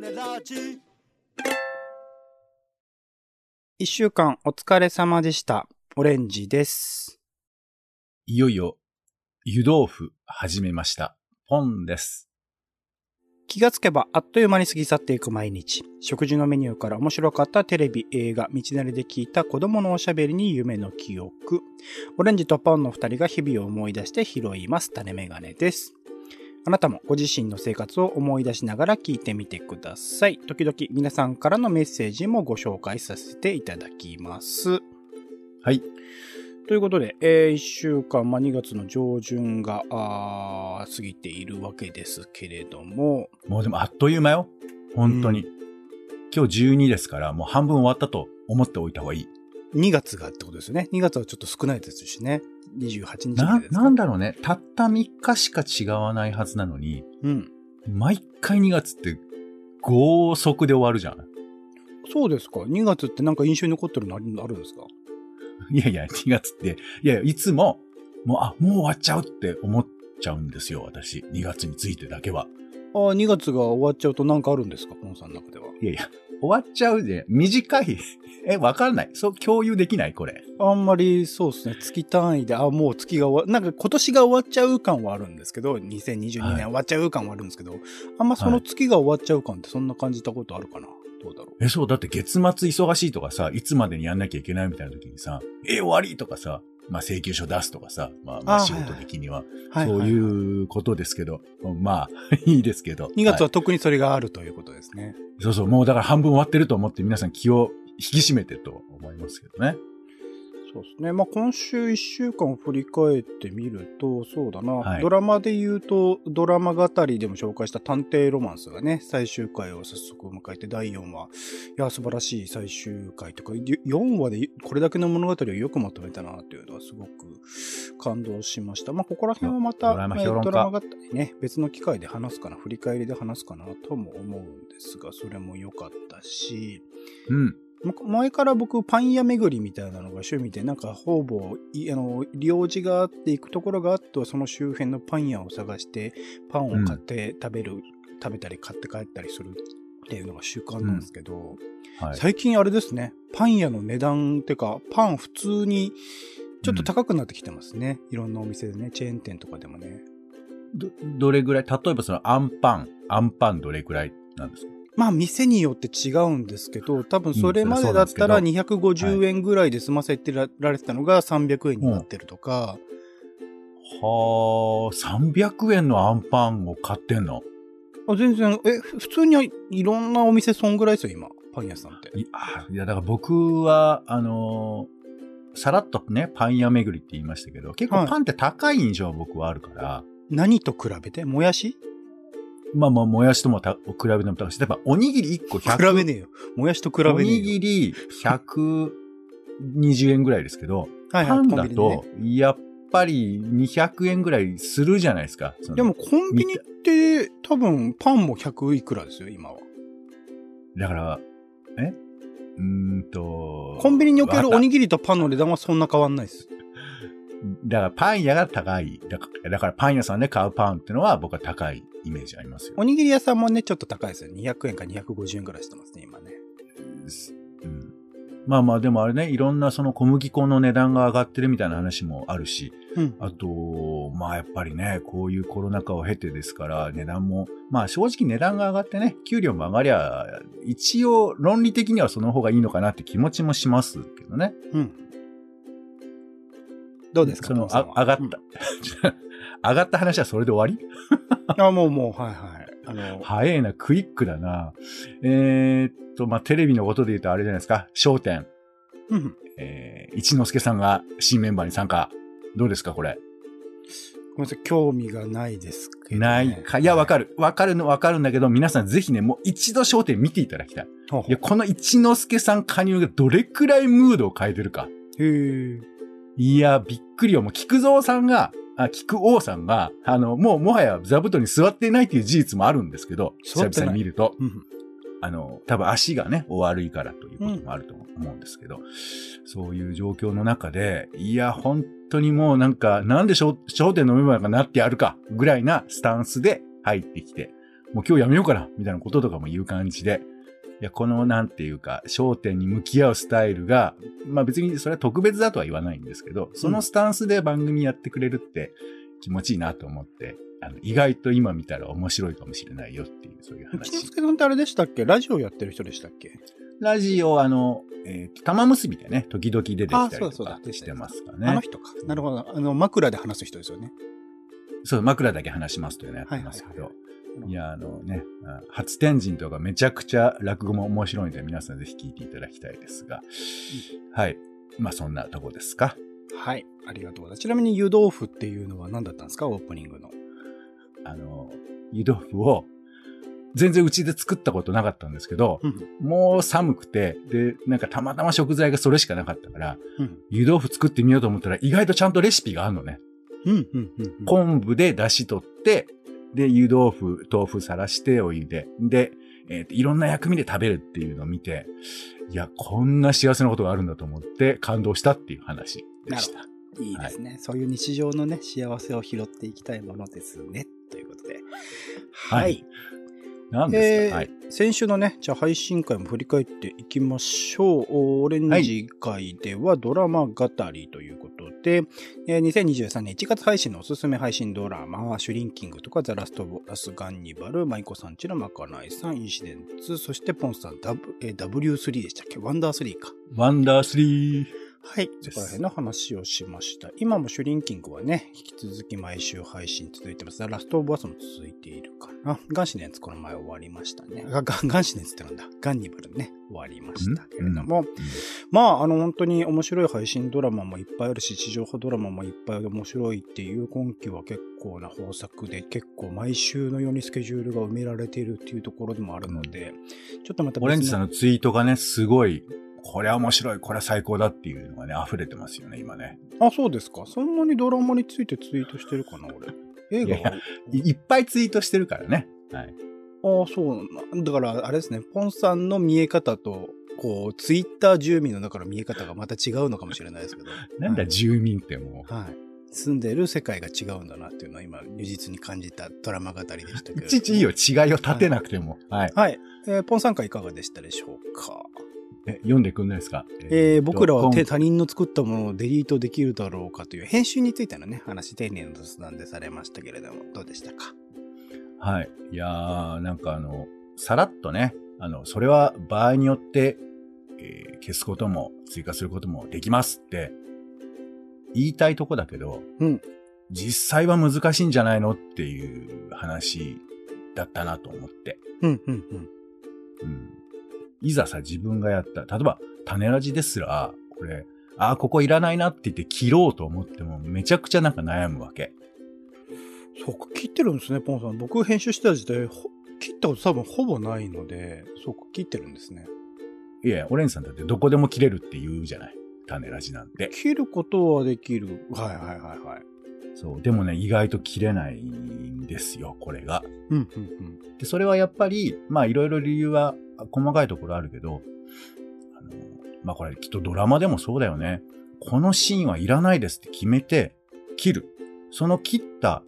ネラジ一週間お疲れ様でした。オレンジです。いよいよ、湯豆腐始めました。ポンです。気がつけばあっという間に過ぎ去っていく毎日。食事のメニューから面白かったテレビ、映画、道なりで聞いた子供のおしゃべりに夢の記憶。オレンジとポンの二人が日々を思い出して拾います。種メガネです。あなたもご自身の生活を思い出しながら聞いてみてください。時々皆さんからのメッセージもご紹介させていただきます。はい。ということで、えー、1週間、まあ、2月の上旬が過ぎているわけですけれども、もうでもあっという間よ。本当に。今日12ですから、もう半分終わったと思っておいた方がいい。2月がってことですね。2月はちょっと少ないですしね。28日ななんだろうね。たった3日しか違わないはずなのに、うん。毎回2月って、豪速で終わるじゃん。そうですか。2月ってなんか印象に残ってるのあるあるんですか？いやいや、2月って、いや、いつも、もう、あ、もう終わっちゃうって思っちゃうんですよ、私。2月についてだけは。ああ、2月が終わっちゃうとなんかあるんですか？ポンさんの中では。いやいや、終わっちゃうで、短い。え、わかんない。そう、共有できないこれ。あんまりそうですね。月単位で、あ、もう月が終わ、なんか今年が終わっちゃう感はあるんですけど、2022はい年終わっちゃう感はあるんですけど、あんまその月が終わっちゃう感ってそんな感じたことあるかなどうだろうえ、そう、だって月末忙しいとかさ、いつまでにやんなきゃいけないみたいな時にさ、え、終わりとかさ、まあ請求書出すとかさ、まあまああ仕事的には、はいそうはいうことですけど、まあ、いいですけど。2月いは特にそれがあるということですね。そうそう、もうだから半分終わってると思って皆さん気を引き締めてと思いますけどね。そうですね。まあ、今週1週間を振り返ってみると、そうだな、はいドラマで言うと、ドラマ語りでも紹介した探偵ロマンスがね、最終回を早速迎えて、第4話。いや、素晴らしい最終回とか、4話でこれだけの物語をよくまとめたなっていうのはすごく感動しました。まあ、ここら辺はまた、ドラマドラマ語りね、別の機会で話すかな、振り返りで話すかなとも思うんですが、それも良かったし、うん。ま前から僕パン屋巡りみたいなのが趣味でなんかほぼいあの領事があって行くところがあってはその周辺のパン屋を探してパンを買って食べる、食べたり買って帰ったりするっていうのが習慣なんですけど、はい。最近あれですね。パン屋の値段ってかパン普通にちょっと高くなってきてますね、いろんなお店でねチェーン店とかでもね。ど、どれぐらい、例えばそのアンパン、アンパンどれぐらいなんですか？まあ店によって違うんですけど、多分それまでだったらうん250円ぐらいで済ませてられてたのが300円になってるとか、はあ、300円のアンパンを買ってんの？あ全然、え、ふ普通にいろんなお店そんぐらいですよ、今。パン屋さんって。いや、だから僕は、あのーさらっとね、パン屋巡りって言いましたけど、結はい。構パンって高い印象は僕はあるから、何と比べて？もやし？まあまあ、もやしともた比べても高いし、例えばおにぎり1個比100、べねえよ。もやしと比べねえよ。おにぎり120円ぐらいですけど、はいはい、パンだと、やっぱり200円ぐらいするじゃないですか。でもコンビニって多分パンも100いくらですよ、今は。だから、え？うーんと。コンビニにおけるおにぎぎりとパンの値段はそんな変わんないです。だからパン屋が高い。だからだからパン屋さんで買うパンっていうのは僕は高いイメージありますよ。おにぎり屋さんもね、ちょっと高いですよ。200円か250円ぐらいしてますね、今ね。うん、まあまあでもあれね、いろんなその小麦粉の値段が上がってるみたいな話もあるし、うん。あと、まあやっぱりね、こういうコロナ禍を経てですから、値段も、まあ正直値段が上がってね、給料も上がりゃ、一応論理的にはその方がいいのかなって気持ちもしますけどね。うん。どうですかそのあ上がった、上がった話はそれで終わり？う んあ、もうもう、はいはい。あの、早いな、クイックだな。えー、っと、まあ、テレビのことで言うとあれじゃないですか？焦点。うん。えー、一之輔さんが新メンバーに参加。どうですか、これ？ごめんなさい、興味がないですけど、ね。ないか？いや、わかる。る。わかるのわかるんだけど、皆さんぜひね、もう一度焦点見ていただきたい。ほうほいや、この一之輔さん加入がどれくらいムードを変えてるか。うへえ。いや、びっくりよ。もう、菊蔵さんが、あ、菊王さんが、あの、もう、もはや座布団に座っていないっていう事実もあるんですけど、久々に見ると。うん。あの、多分足がね、お悪いからということもあると思うんですけど、そういう状況の中で、いや、本当にもうなんか、なんで商商店のメンバーがなってやるか、ぐらいなスタンスで入ってきて、もう今日やめようかな、みたいなこととかも言う感じで、いや、このなんていうか、焦点に向き合うスタイルが、まあ別にそれは特別だとは言わないんですけど、そのスタンスで番組やってくれるって気持ちいいなと思って、あの意外と今見たら面白いかもしれないよっていう、そういう一之話。輔さんってあれでしたっけ？ラジオやってる人でしたっけ？ラジオ、あの、えー、玉結びでね、時々出てきたあそうだりとかしてますからね。あの人か。なるほど。あの、枕で話す人ですよね。そう、枕だけ話しますというのやってますけど。はいはいいや、あのね、あ初天神とかめちゃくちゃ落語も面白いので皆さんぜひ聞いていただきたいですが。はい。まあそんなとこですか？はい。ありがとうございます。ちなみに湯豆腐っていうのは何だったんですか？オープニングの。あの、湯豆腐を全然うちで作ったことなかったんですけど、うん。もう寒くて、で、なんかたまたま食材がそれしかなかったから、うん。湯豆腐作ってみようと思ったら意外とちゃんとレシピがあるのね。うん。うん。うん。昆布で出汁取って、で、湯豆腐、豆腐さらしてお湯で、で、えーといろんな薬味で食べるっていうのを見て、いや、こんな幸せなことがあるんだと思って感動したっていう話でした。いいですね、そういう日常のね、幸せを拾っていきたいものですね。ということで。はい。はい何ですか、えー先週のね、じゃあ配信会も振り返っていきましょう。オレンジ会ではドラマ語りということで、えー2023年1月配信のおすすめ配信ドラマは、シュリンキングとかザラストボラスガンニバル、マイコさんちのまかないさん、インシデンツ、そしてポンさん、W えー W3 でしたっけ？ワンダー3か。ワンダースリー。はい。そこら辺の話をしました。今もシュリンキングはね、引き続き毎週配信続いてます。ラストオブアスも続いているかな。ガンシネンツこの前終わりましたね。あガンガンシネンツってなんだ。ガンニバルね、終わりましたけれども。まあ、あの、本当に面白い配信ドラマもいっぱいあるし、地上波ドラマもいっぱい面白いっていう今期は結構な豊作で、結構毎週のようにスケジュールが埋められているっていうところでもあるので、ちょっとまたオレンジさんのツイートがね、すごい、これは面白い、これは最高だっていうのがね、溢れてますよね、今ね。あ、そうですか。そんなにドラマについてツイートしてるかな、俺。映画いやはいいっぱいツイートしてるからね。はい。ああ、そうなんだ。だから、あれですね、ポンさんの見え方と、こう、ツイッター住民の中の見え方がまた違うのかもしれないですけど。なんだ、はい住民ってもう。はい。住んでる世界が違うんだなっていうのは今、如実に感じたドラマ語りでしたけど。いちいちいいよ、違いを立てなくても。はい。はい。えーポンさん会いかがでしたでしょうか？え、読んでくんないですか？えー僕らは他人の作ったものをデリートできるだろうかという編集についてのね、話、丁寧な雑談でされましたけれども、どうでしたか？はい。いやー、なんかあの、さらっとね、あの、それは場合によって、えー消すことも追加することもできますって言いたいとこだけど、うん実際は難しいんじゃないのっていう話だったなと思って。うん、うん、うん。うん。いざさ、自分がやった。例えば、種ラジですら、これ、ああ、ここいらないなって言って切ろうと思っても、めちゃくちゃなんか悩むわけ。そうか、切ってるんですね、ポンさん。僕編集してた時代、ほ切ったこと多分ほぼないので、そうか、切ってるんですね。いや、オレンジさんだってどこでも切れるって言うじゃない。種ラジなんて。切ることはできる。はいはいはいはい。そう。でもね、意外と切れないんですよ、これが。うん、うん、うん。で、それはやっぱり、まあいろいろ理由は細かいところあるけど、あの、まあこれきっとドラマでもそうだよね。このシーンはいらないですって決めて、切る。その切った、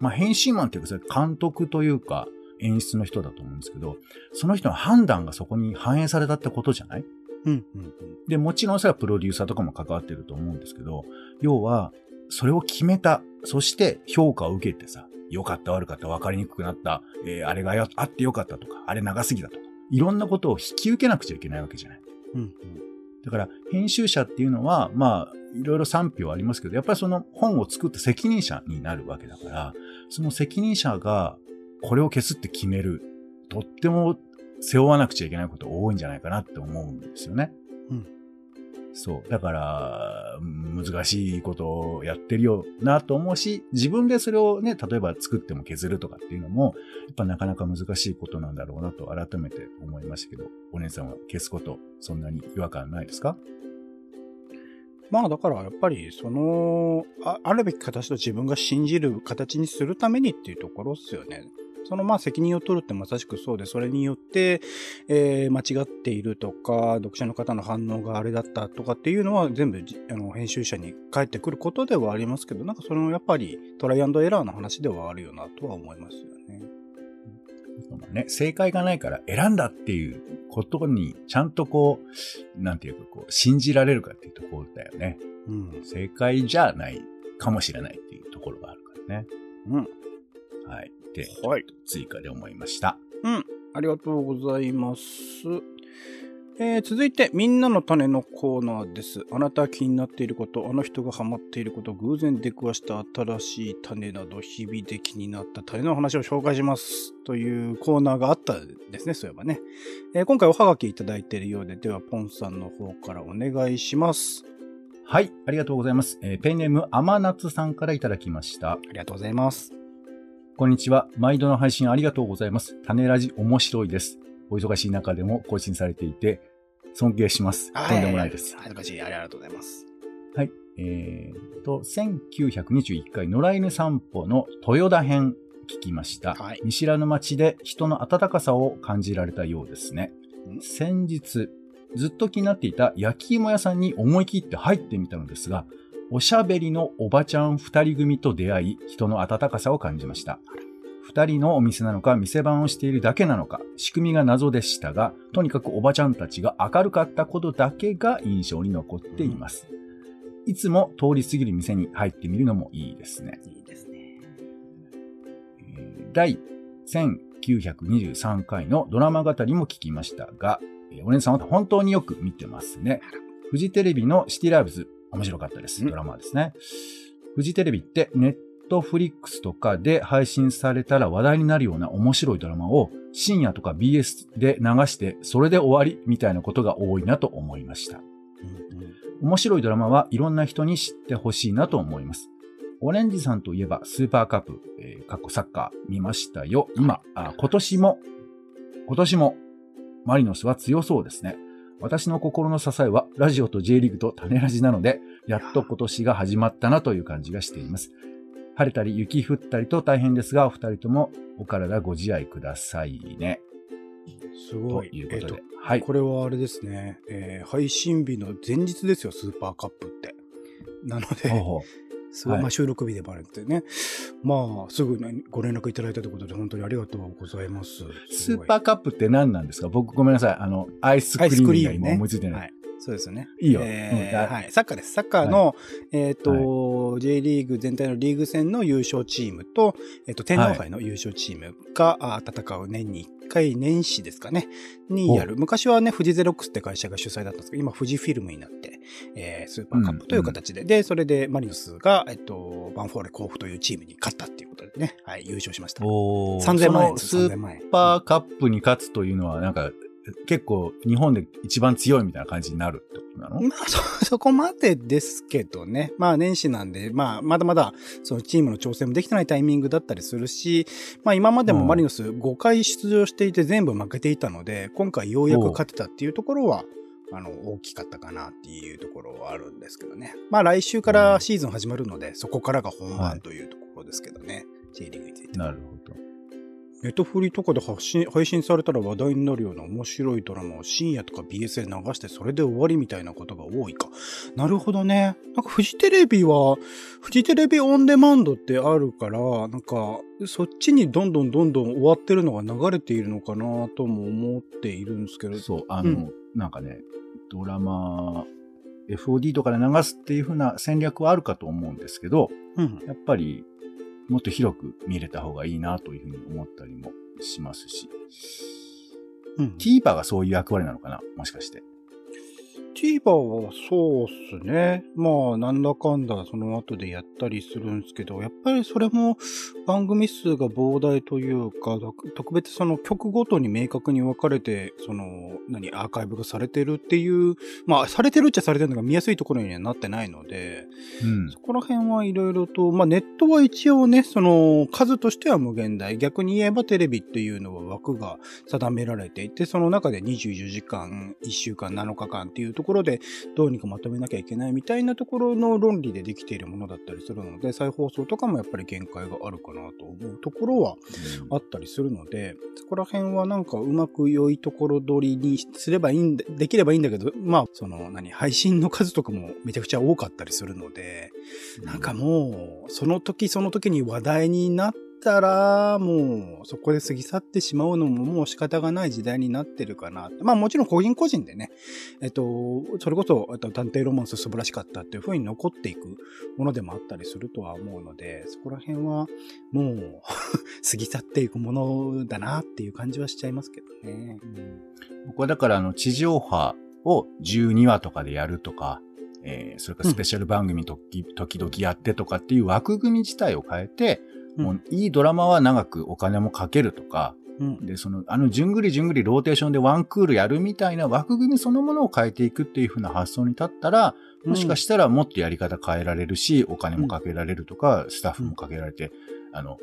まあ編集マンっていうか、監督というか、演出の人だと思うんですけど、その人の判断がそこに反映されたってことじゃない？うん、うん、うん。で、もちろんそれはプロデューサーとかも関わってると思うんですけど、要は、それを決めた、そして評価を受けてさ、良かった悪かった分かりにくくなった、えーあれがやあって良かったとか、あれ長すぎだとか、いろんなことを引き受けなくちゃいけないわけじゃない。うん、うん。だから、編集者っていうのは、まあ、いろいろ賛否はありますけど、やっぱりその本を作った責任者になるわけだから、その責任者がこれを消すって決める、とっても背負わなくちゃいけないこと多いんじゃないかなって思うんですよね。うんそう。だから、難しいことをやってるよなと思うし、自分でそれをね、例えば作っても削るとかっていうのも、やっぱなかなか難しいことなんだろうなと改めて思いましたけど、お姉さんは消すこと、そんなに違和感ないですか？まあだからやっぱりそのあるべき形と自分が信じる形にするためにっていうところですよね。そのまあ責任を取るってまさしくそうで、それによって、えー間違っているとか、読者の方の反応があれだったとかっていうのは全部じあの編集者に返ってくることではありますけど、なんかそのやっぱりトライアンドエラーの話ではあるよなとは思いますよね。ね、正解がないから選んだっていうことにちゃんとこう、なんていうかこう、信じられるかっていうところだよね。うん。正解じゃないかもしれないっていうところがあるからね。うん。はい。で、はい。追加で思いました。ありがとうございます。えー続いて、みんなの種のコーナーです。あなたが気になっていること、あの人がハマっていること、偶然出くわした新しい種など、日々で気になった種の話を紹介します。というコーナーがあったですね、そういえばね。えー今回おはがきいただいているようで、では、ポンさんの方からお願いします。はい。ありがとうございます。えーペンネーム、甘夏さんからいただきました。ありがとうございます。こんにちは。毎度の配信ありがとうございます。種ラジ面白いです。お忙しい中でも更新されていて、尊敬します。とんでもないです。恥ずかしい。ありがとうございます。はい。えー、と、1921回野良犬散歩の豊田編聞きました。はい見知らぬ街で人の温かさを感じられたようですねん。先日、ずっと気になっていた焼き芋屋さんに思い切って入ってみたのですが、おしゃべりのおばちゃん二人組と出会い、人の温かさを感じました。二人のお店なのか、店番をしているだけなのか、仕組みが謎でしたが、とにかくおばちゃんたちが明るかったことだけが印象に残っています。いつも通り過ぎる店に入ってみるのもいいですね。いいですね。えー第1923回のドラマ語りも聞きましたが、えーお姉さんは本当によく見てますね。フジテレビのシティライブズ、面白かったです。うんドラマですね。フジテレビってネットフリックスとかで配信されたら話題になるような面白いドラマを深夜とか BS で流して、それで終わりみたいなことが多いなと思いました。うんうん面白いドラマはいろんな人に知ってほしいなと思います。オレンジさんといえばスーパーカップ、えー、過去サッカー見ましたよ。今、あ今年も、今年もマリノスは強そうですね。私の心の支えはラジオと J リーグとタネラジなので、やっと今年が始まったなという感じがしています。晴れたり雪降ったりと大変ですが、お二人ともお体ご自愛くださいね。とすごい。いうことで。えっはい。これはあれですね、えー配信日の前日ですよ、スーパーカップって。なので、ほうほうすごい、はいまあ収録日でもあるってね。まあ、すぐ、ね、ご連絡いただいたということで、本当にありがとうございます。スーパーカップって何なんですか？僕ごめんなさい。あの、アイスクリームが今。思いついてない。はい。そうですよね。いいよえうんーはい。サッカーです。サッカーの、えっ、と、J リーグ全体のリーグ戦の優勝チームと、えっ、と、天皇杯の優勝チームが、あ戦う年に1回、年始ですかね、にやる。昔はね、富士ゼロックスって会社が主催だったんですけど、今、富士フィルムになって、えースーパーカップという形で、で、それでマリノスが、えっ、と、バンフォーレ甲府というチームに勝ったっていうことでね、はい、優勝しました。おー。3000万円です、ス3000万円。ーパーカップに勝つというのは、なんか、結構日本で一番強いみたいな感じになるってことなの？まあ、そ、そこまでですけどね。まあ、年始なんで、まあ、まだまだ、そのチームの調整もできてないタイミングだったりするし、まあ、今までもマリノス5回出場していて全部負けていたので、今回ようやく勝てたっていうところは、あの、大きかったかなっていうところはあるんですけどね。まあ、来週からシーズン始まるので、そこからが本番というところですけどね。J リーグについては。なるほど。ネットフリとかで発信配信されたら話題になるような面白いドラマを深夜とか BS で流してそれで終わりみたいなことが多いか。なるほどね。なんかフジテレビは、フジテレビオンデマンドってあるから、なんかそっちにどんどんどんどん終わってるのが流れているのかなとも思っているんですけど。そう、あの、うんなんかね、ドラマ、FOD とかで流すっていう風な戦略はあるかと思うんですけど、うん。やっぱり、もっと広く見れた方がいいなというふうに思ったりもしますし、うん。TVer がそういう役割なのかな？もしかして。TVer はそうっすね。まあ、なんだかんだその後でやったりするんですけど、やっぱりそれも番組数が膨大というか、特特別その曲ごとに明確に分かれて、その、何、アーカイブがされてるっていう、まあ、されてるっちゃされてるのが見やすいところにはなってないので、うんそ。こら辺はいろいろと、まあネットは一応ね、その数としては無限大。逆に言えばテレビっていうのは枠が定められていて、その中で24時間、1週間、7日間っていうところでどうにかまとめなきゃいけないみたいなところの論理でできているものだったりするので、再放送とかもやっぱり限界があるかなと思うところはあったりするので、そこら辺はなんかうまく良いところ取りにすればいいんだ、できればいいんだけど、まあ、その、何、配信の数とかもめちゃくちゃ多かったりするので、なんかもう、その時その時に話題になったら、もう、そこで過ぎ去ってしまうのももう仕方がない時代になってるかな。まあもちろん個人個人でね、えっと、それこそ、あと探偵ロマンス素晴らしかったっていう風に残っていくものでもあったりするとは思うので、そこら辺はもう 過ぎ去っていくものだなっていう感じはしちゃいますけどね。うん、僕はだからあの、地上波を12話とかでやるとか、えー、それからスペシャル番組時,、々やってとかっていう枠組み自体を変えて、もういいドラマは長くお金もかけるとか、うん、で、その、あの、じゅんぐりじゅんぐりローテーションでワンクールやるみたいな枠組みそのものを変えていくっていう風な発想に立ったら、もしかしたらもっとやり方変えられるし、お金もかけられるとか、スタッフもかけられて、あの、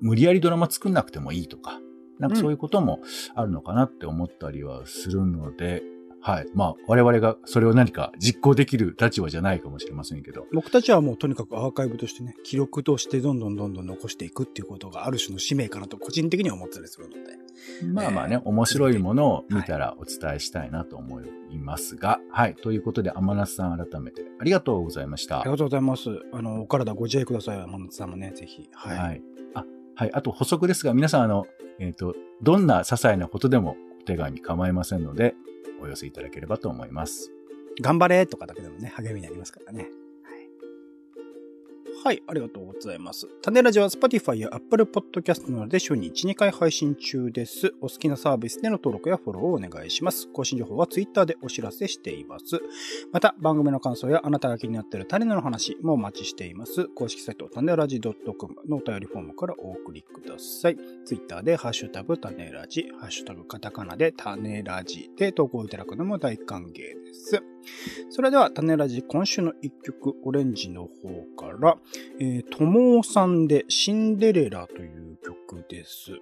無理やりドラマ作んなくてもいいとか、なんかそういうこともあるのかなって思ったりはするので、はい。まあ、我々がそれを何か実行できる立場じゃないかもしれませんけど。僕たちはもうとにかくアーカイブとしてね、記録としてどんどんどんどん残していくっていうことがある種の使命かなと個人的には思ったりするので。まあまあね、えー、面白いものを見たらお伝えしたいなと思いますが、はい、はい。ということで、天夏さん改めてありがとうございました。ありがとうございます。あの、お体ご自愛ください、天夏さんもね、ぜひ。はい。はい、あ、はい。あと補足ですが、皆さん、あの、えっ、ー、と、どんな些細なことでもお手紙構いませんので、お寄せいただければと思います。頑張れとかだけでもね、励みになりますからね。はい、ありがとうございます。種ラジは Spotify や Apple Podcast などで週に1、2回配信中です。お好きなサービスでの登録やフォローをお願いします。更新情報は Twitter でお知らせしています。また、番組の感想やあなたが気になっている種の話もお待ちしています。公式サイト、種ラジ .com のお便りフォームからお送りください。Twitter でハッシュタグ種ラジ、ハッシュタグカタカナで種ラジで投稿いただくのも大歓迎です。それでは、種ラジ今週の一曲、オレンジの方から、えー、ともおさんでシンデレラという曲です。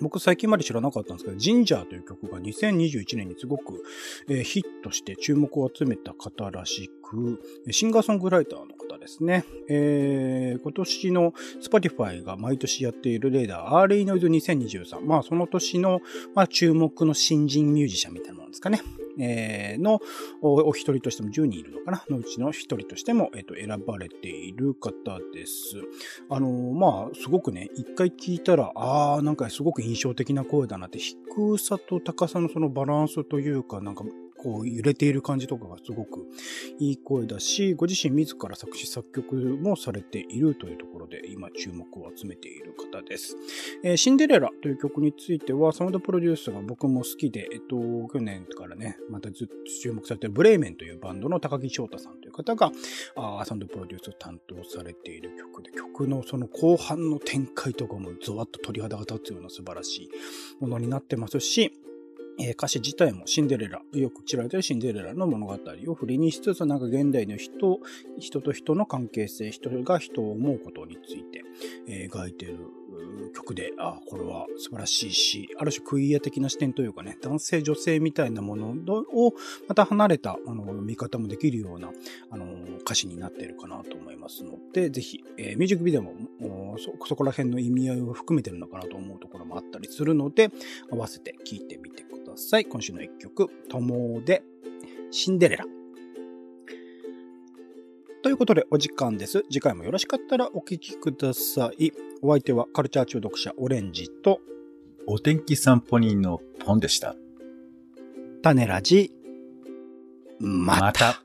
僕最近まで知らなかったんですけど、ジンジャーという曲が2021年にすごく、えー、ヒットして注目を集めた方らしく、シンガーソングライターの方ですね。えー、今年の Spotify が毎年やっているレーダー、RE ノイズ2023。まあその年の、まあ、注目の新人ミュージシャンみたいなものですかね。え、のお一人としても10人いるのかな？のうちの一人としても、えっ、ー、と、選ばれている方です。あのー、まあ、すごくね、一回聞いたら、ああ、なんかすごく印象的な声だなって、低さと高さのそのバランスというか、なんかこう揺れている感じとかがすごくいい声だし、ご自身自ら作詞作曲もされているというところで今注目を集めている方です。えー、シンデレラという曲についてはサウンドプロデュースが僕も好きで、えっと、去年からね、またずっと注目されているブレーメンというバンドの高木翔太さんという方があサウンドプロデュースを担当されている曲で、曲のその後半の展開とかもゾワッと鳥肌が立つような素晴らしいものになってますし、えー、歌詞自体もシンデレラ、よく知られているシンデレラの物語を振りにしつつ、なんか現代の人、人と人の関係性、人が人を思うことについて、えー、描いている曲で、あこれは素晴らしいし、ある種クイア的な視点というかね、男性女性みたいなものをまた離れたあの見方もできるようなあの歌詞になっているかなと思いますので、ぜひ、えー、ミュージックビデオもそそこら辺の意味合いを含めてるのかなと思うところもあったりするので、合わせて聴いてみてください。今週の一曲、友でシンデレラ。ということでお時間です。次回もよろしかったらお聴きください。お相手はカルチャー中毒者オレンジとお天気散歩人のポンでした。種ラジ、また。また